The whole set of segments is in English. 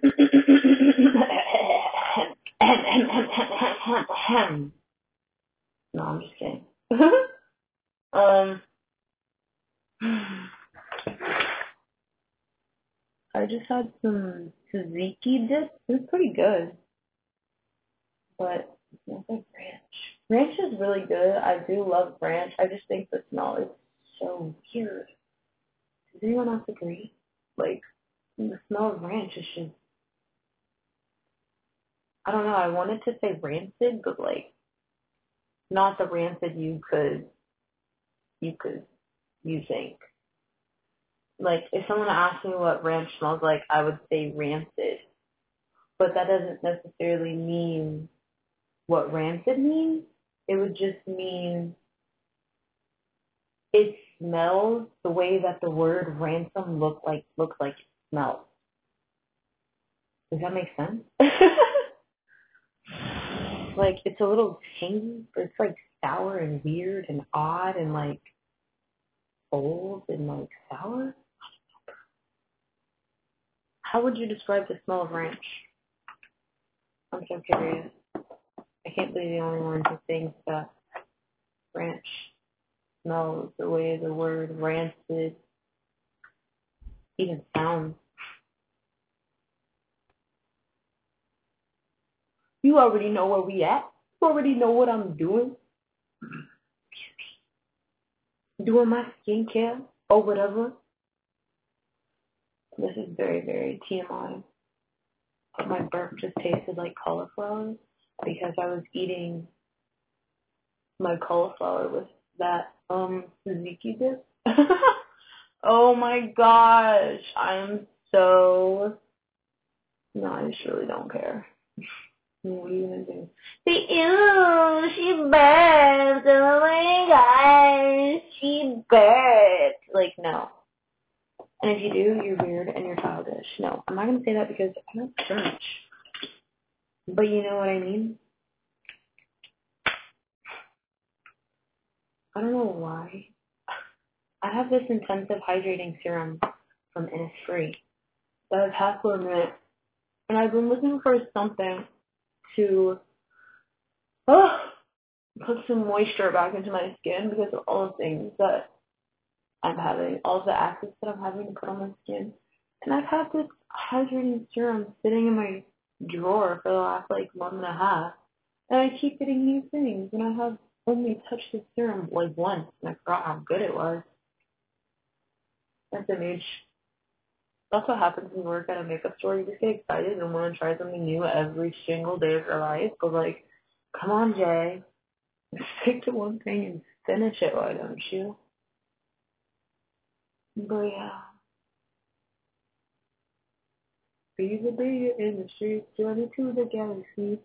no, I'm just kidding. um, I just had some tzatziki dip. It was pretty good, but it smells like ranch. Ranch is really good. I do love ranch. I just think the smell is so weird. Does anyone else agree? Like, the smell of ranch is just, I don't know, I wanted to say rancid, but like, not the rancid you could, you could, you think. Like, if someone asked me what ranch smells like, I would say rancid. But that doesn't necessarily mean what rancid means. It would just mean it smells the way that the word ransom look like looks like it smells. Does that make sense? like it's a little tangy, but it's like sour and weird and odd and like old and like sour. How would you describe the smell of ranch? I'm so curious. I can't believe the only one who thinks that ranch smells the way the word rancid even sounds. You already know where we at. You already know what I'm doing. Doing my skincare or whatever. This is very, very TMI. My burp just tasted like cauliflower because I was eating my cauliflower with that um tzatziki dip. oh my gosh, I'm so no, I just really don't care. What are you gonna do? Say, ew, she burped. Oh my gosh, she burped. Like, no. And if you do, you're weird and you're childish. No, I'm not gonna say that because I don't church. But you know what I mean? I don't know why. I have this intensive hydrating serum from Innisfree that I've had for a minute, and I've been looking for something to oh, put some moisture back into my skin because of all the things that I'm having, all the acids that I'm having to put on my skin. And I've had this hydrating serum sitting in my drawer for the last like month and a half, and I keep getting new things, and I have only touched the serum like once, and I forgot how good it was. That's an age. That's what happens when you work at a makeup store. You just get excited and want to try something new every single day of your life. But like, come on, Jay, stick to one thing and finish it. Why don't you? But yeah. Be the bee in the streets, journey to the galaxy.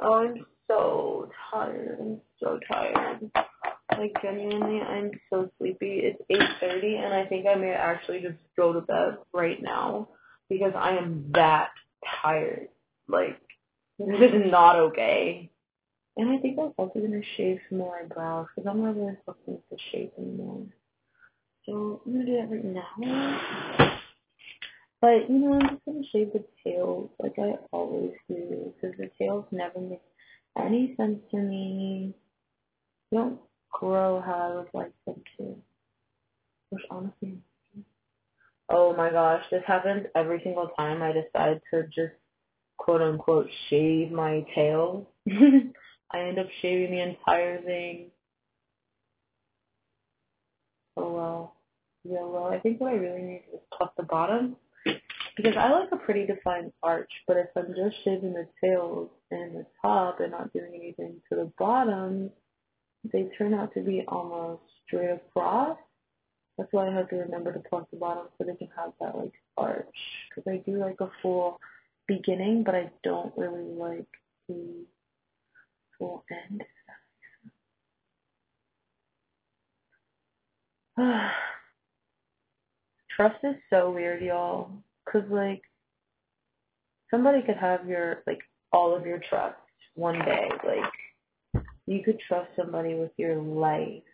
Oh, I'm so tired. I'm so tired. Like genuinely, I'm so sleepy. It's 8:30, and I think I may actually just go to bed right now because I am that tired. Like this is not okay. And I think I'm also gonna shave some more eyebrows because I'm not really fucking with the shape anymore. So I'm gonna do that right now. But you know, I'm just gonna shave the tails like I always do because the tails never make any sense to me. Don't grow how I would like them to. Which honestly, oh my gosh, this happens every single time I decide to just quote unquote shave my tail. I end up shaving the entire thing. Oh well. Yeah, well, I think what I really need is pluck the bottom. Because I like a pretty defined arch, but if I'm just shaving the tails and the top and not doing anything to the bottom, they turn out to be almost straight across. That's why I have to remember to pluck the bottom so they can have that like arch. Because I do like a full beginning, but I don't really like the full end. Trust is so weird, y'all. Cause like somebody could have your like all of your trust one day. Like you could trust somebody with your life.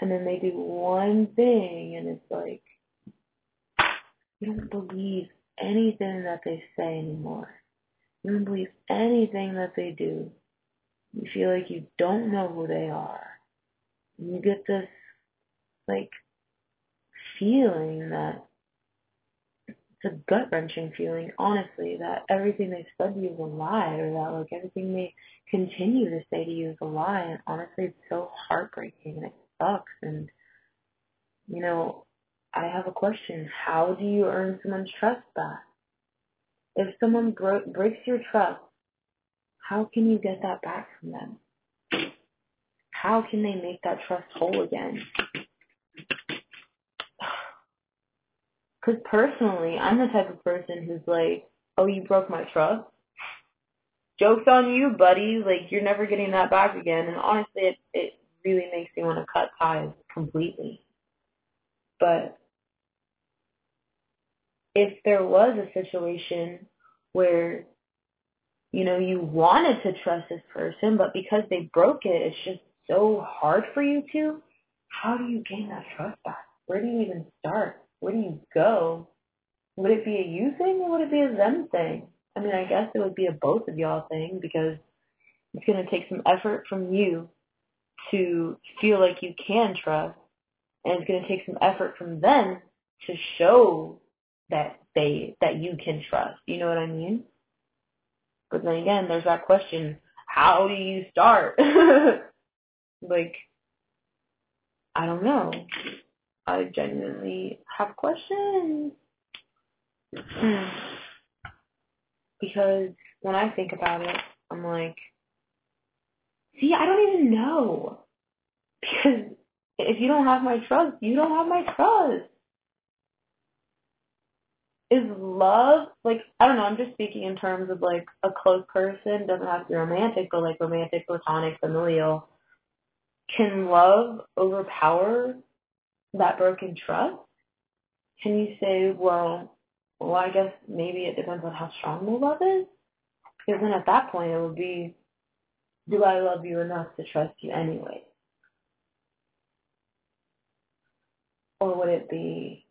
And then they do one thing and it's like you don't believe anything that they say anymore. You don't believe anything that they do. You feel like you don't know who they are. And you get this, like, feeling that it's a gut wrenching feeling, honestly, that everything they said to you is a lie, or that like everything they continue to say to you is a lie. And honestly, it's so heartbreaking and it sucks. And you know, I have a question: How do you earn someone's trust back? If someone bro- breaks your trust, how can you get that back from them? How can they make that trust whole again? Because personally, I'm the type of person who's like, oh, you broke my trust? Joke's on you, buddy. Like, you're never getting that back again. And honestly, it, it really makes me want to cut ties completely. But if there was a situation where, you know, you wanted to trust this person, but because they broke it, it's just so hard for you to, how do you gain that trust back? Where do you even start? Where do you go? Would it be a you thing or would it be a them thing? I mean, I guess it would be a both of y'all thing because it's going to take some effort from you to feel like you can trust, and it's going to take some effort from them to show that they that you can trust. You know what I mean? But then again, there's that question: How do you start? like, I don't know. I genuinely have questions. Hmm. Because when I think about it, I'm like, see, I don't even know. Because if you don't have my trust, you don't have my trust. Is love, like, I don't know, I'm just speaking in terms of like a close person, doesn't have to be romantic, but like romantic, platonic, familial. Can love overpower that broken trust, can you say, well, well, I guess maybe it depends on how strong the love is? Because then at that point it would be, do I love you enough to trust you anyway? Or would it be,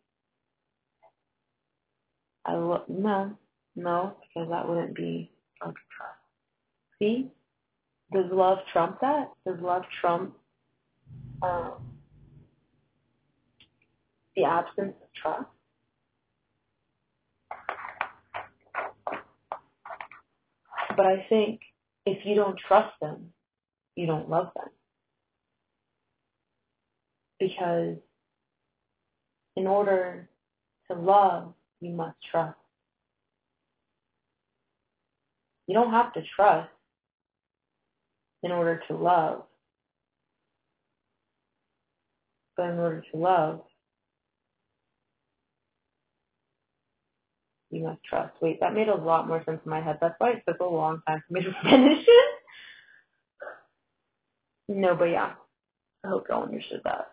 I lo- no, no, because that wouldn't be trust. See? Does love trump that? Does love trump um, the absence of trust. But I think if you don't trust them, you don't love them. Because in order to love, you must trust. You don't have to trust in order to love. But in order to love, you must trust. Wait, that made a lot more sense in my head. That's why it took a long time for me to finish it. No, but yeah. I hope y'all understood that.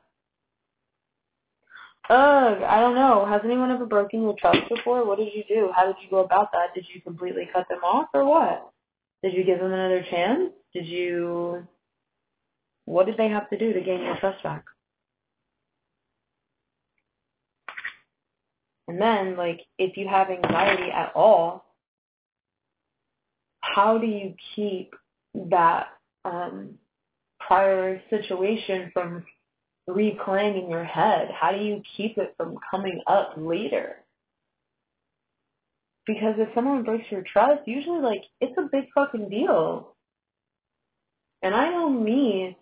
Ugh, I don't know. Has anyone ever broken your trust before? What did you do? How did you go about that? Did you completely cut them off or what? Did you give them another chance? Did you... What did they have to do to gain your trust back? And then, like, if you have anxiety at all, how do you keep that um, prior situation from replaying in your head? How do you keep it from coming up later? Because if someone breaks your trust, usually, like, it's a big fucking deal. And I know me,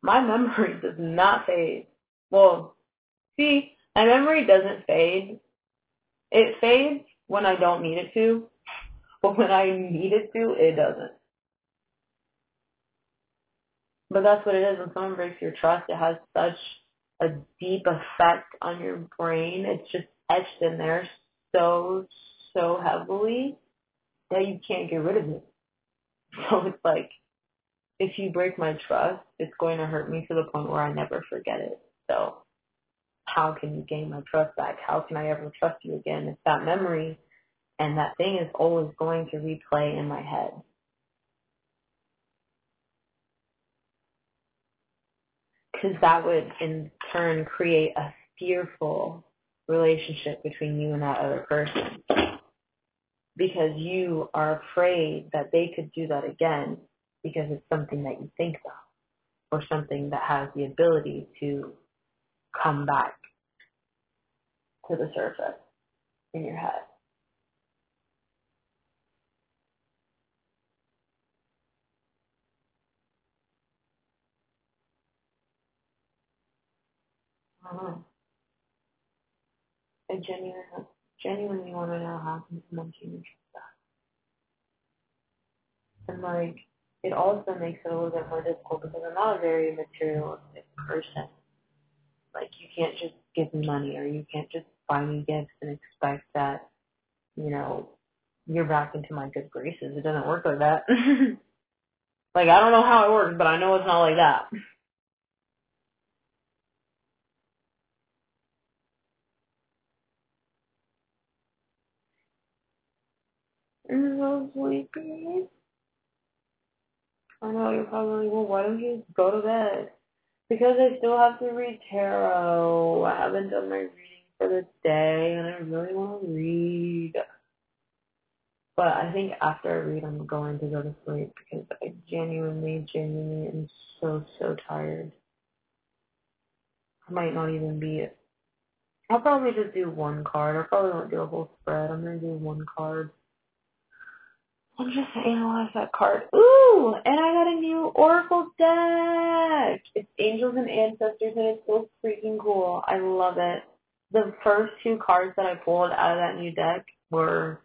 my memory does not fade. Well, see, my memory doesn't fade it fades when I don't need it to, but when I need it to, it doesn't. But that's what it is. When someone breaks your trust, it has such a deep effect on your brain. It's just etched in there so, so heavily that you can't get rid of it. So it's like, if you break my trust, it's going to hurt me to the point where I never forget it. So how can you gain my trust back? How can I ever trust you again? It's that memory and that thing is always going to replay in my head. Because that would in turn create a fearful relationship between you and that other person because you are afraid that they could do that again because it's something that you think about or something that has the ability to come back to the surface in your head. Uh-huh. I genuinely, genuinely want to know how can someone change that. And like, it also makes it a little bit more difficult because I'm not a very materialistic person. Like, you can't just give me money or you can't just buy me gifts and expect that, you know, you're back into my good graces. It doesn't work like that. like, I don't know how it works, but I know it's not like that. I'm so sleepy. I know you're probably like, well, why don't you go to bed? Because I still have to read tarot. I haven't done my reading for the day, and I really want to read. But I think after I read, I'm going to go to sleep because I genuinely, genuinely am so, so tired. I might not even be. I'll probably just do one card. I probably won't do a whole spread. I'm going to do one card. I'm just analyze that card. Ooh, and I got a new Oracle deck. It's Angels and Ancestors, and it's so freaking cool. I love it. The first two cards that I pulled out of that new deck were,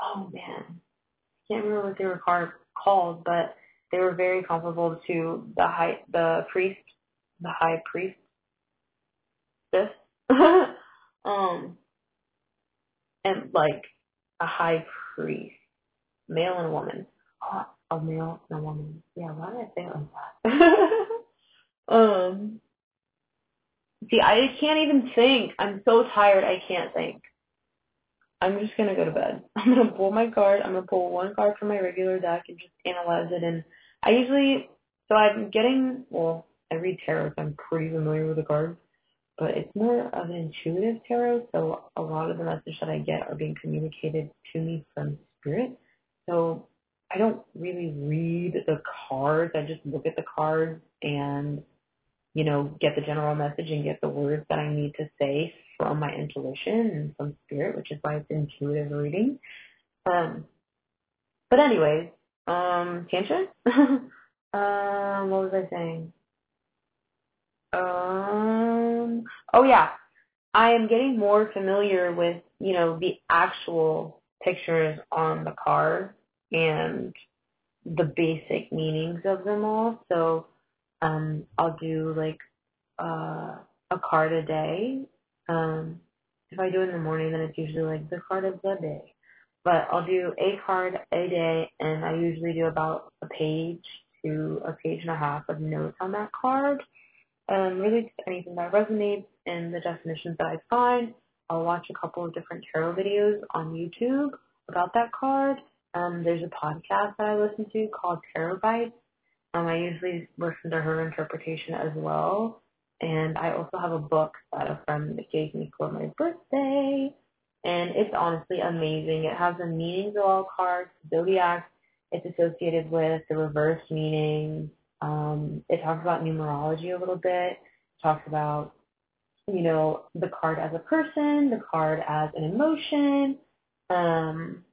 oh man, I can't remember what they were card, called, but they were very comparable to the high, the priest, the high priest. This, um, and like a high priest male and woman. Oh, a male and a woman. Yeah, why did I say it like that? um, see, I can't even think. I'm so tired. I can't think. I'm just gonna go to bed. I'm gonna pull my card. I'm gonna pull one card from my regular deck and just analyze it. And I usually, so I'm getting. Well, I read tarot, I'm pretty familiar with the cards. But it's more of an intuitive tarot, so a lot of the messages that I get are being communicated to me from spirit. So I don't really read the cards. I just look at the cards and, you know, get the general message and get the words that I need to say from my intuition and from spirit, which is why it's intuitive reading. Um, but anyways, um, tangent? um, what was I saying? Um, oh yeah, I am getting more familiar with, you know, the actual pictures on the card and the basic meanings of them all. So um, I'll do like uh, a card a day. Um, if I do it in the morning, then it's usually like the card of the day. But I'll do a card a day, and I usually do about a page to a page and a half of notes on that card. Um, really anything that resonates and the definitions that I find. I'll watch a couple of different tarot videos on YouTube about that card. Um, there's a podcast that I listen to called Tarot Bites. Um, I usually listen to her interpretation as well. And I also have a book that a friend gave me for my birthday. And it's honestly amazing. It has the meanings of all cards, zodiac it's associated with, the reverse meaning. Um, it talks about numerology a little bit. It talks about you know, the card as a person, the card as an emotion. Um,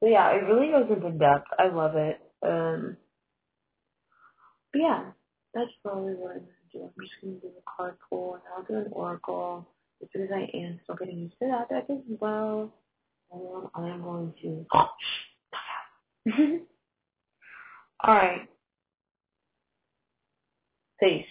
so yeah, it really goes into depth. I love it. Um, but yeah, that's probably what I'm gonna do. I'm just gonna do a card pull and I'll do an oracle. Just because I am still getting used to that deck as well. And I'm going to. All right. Peace.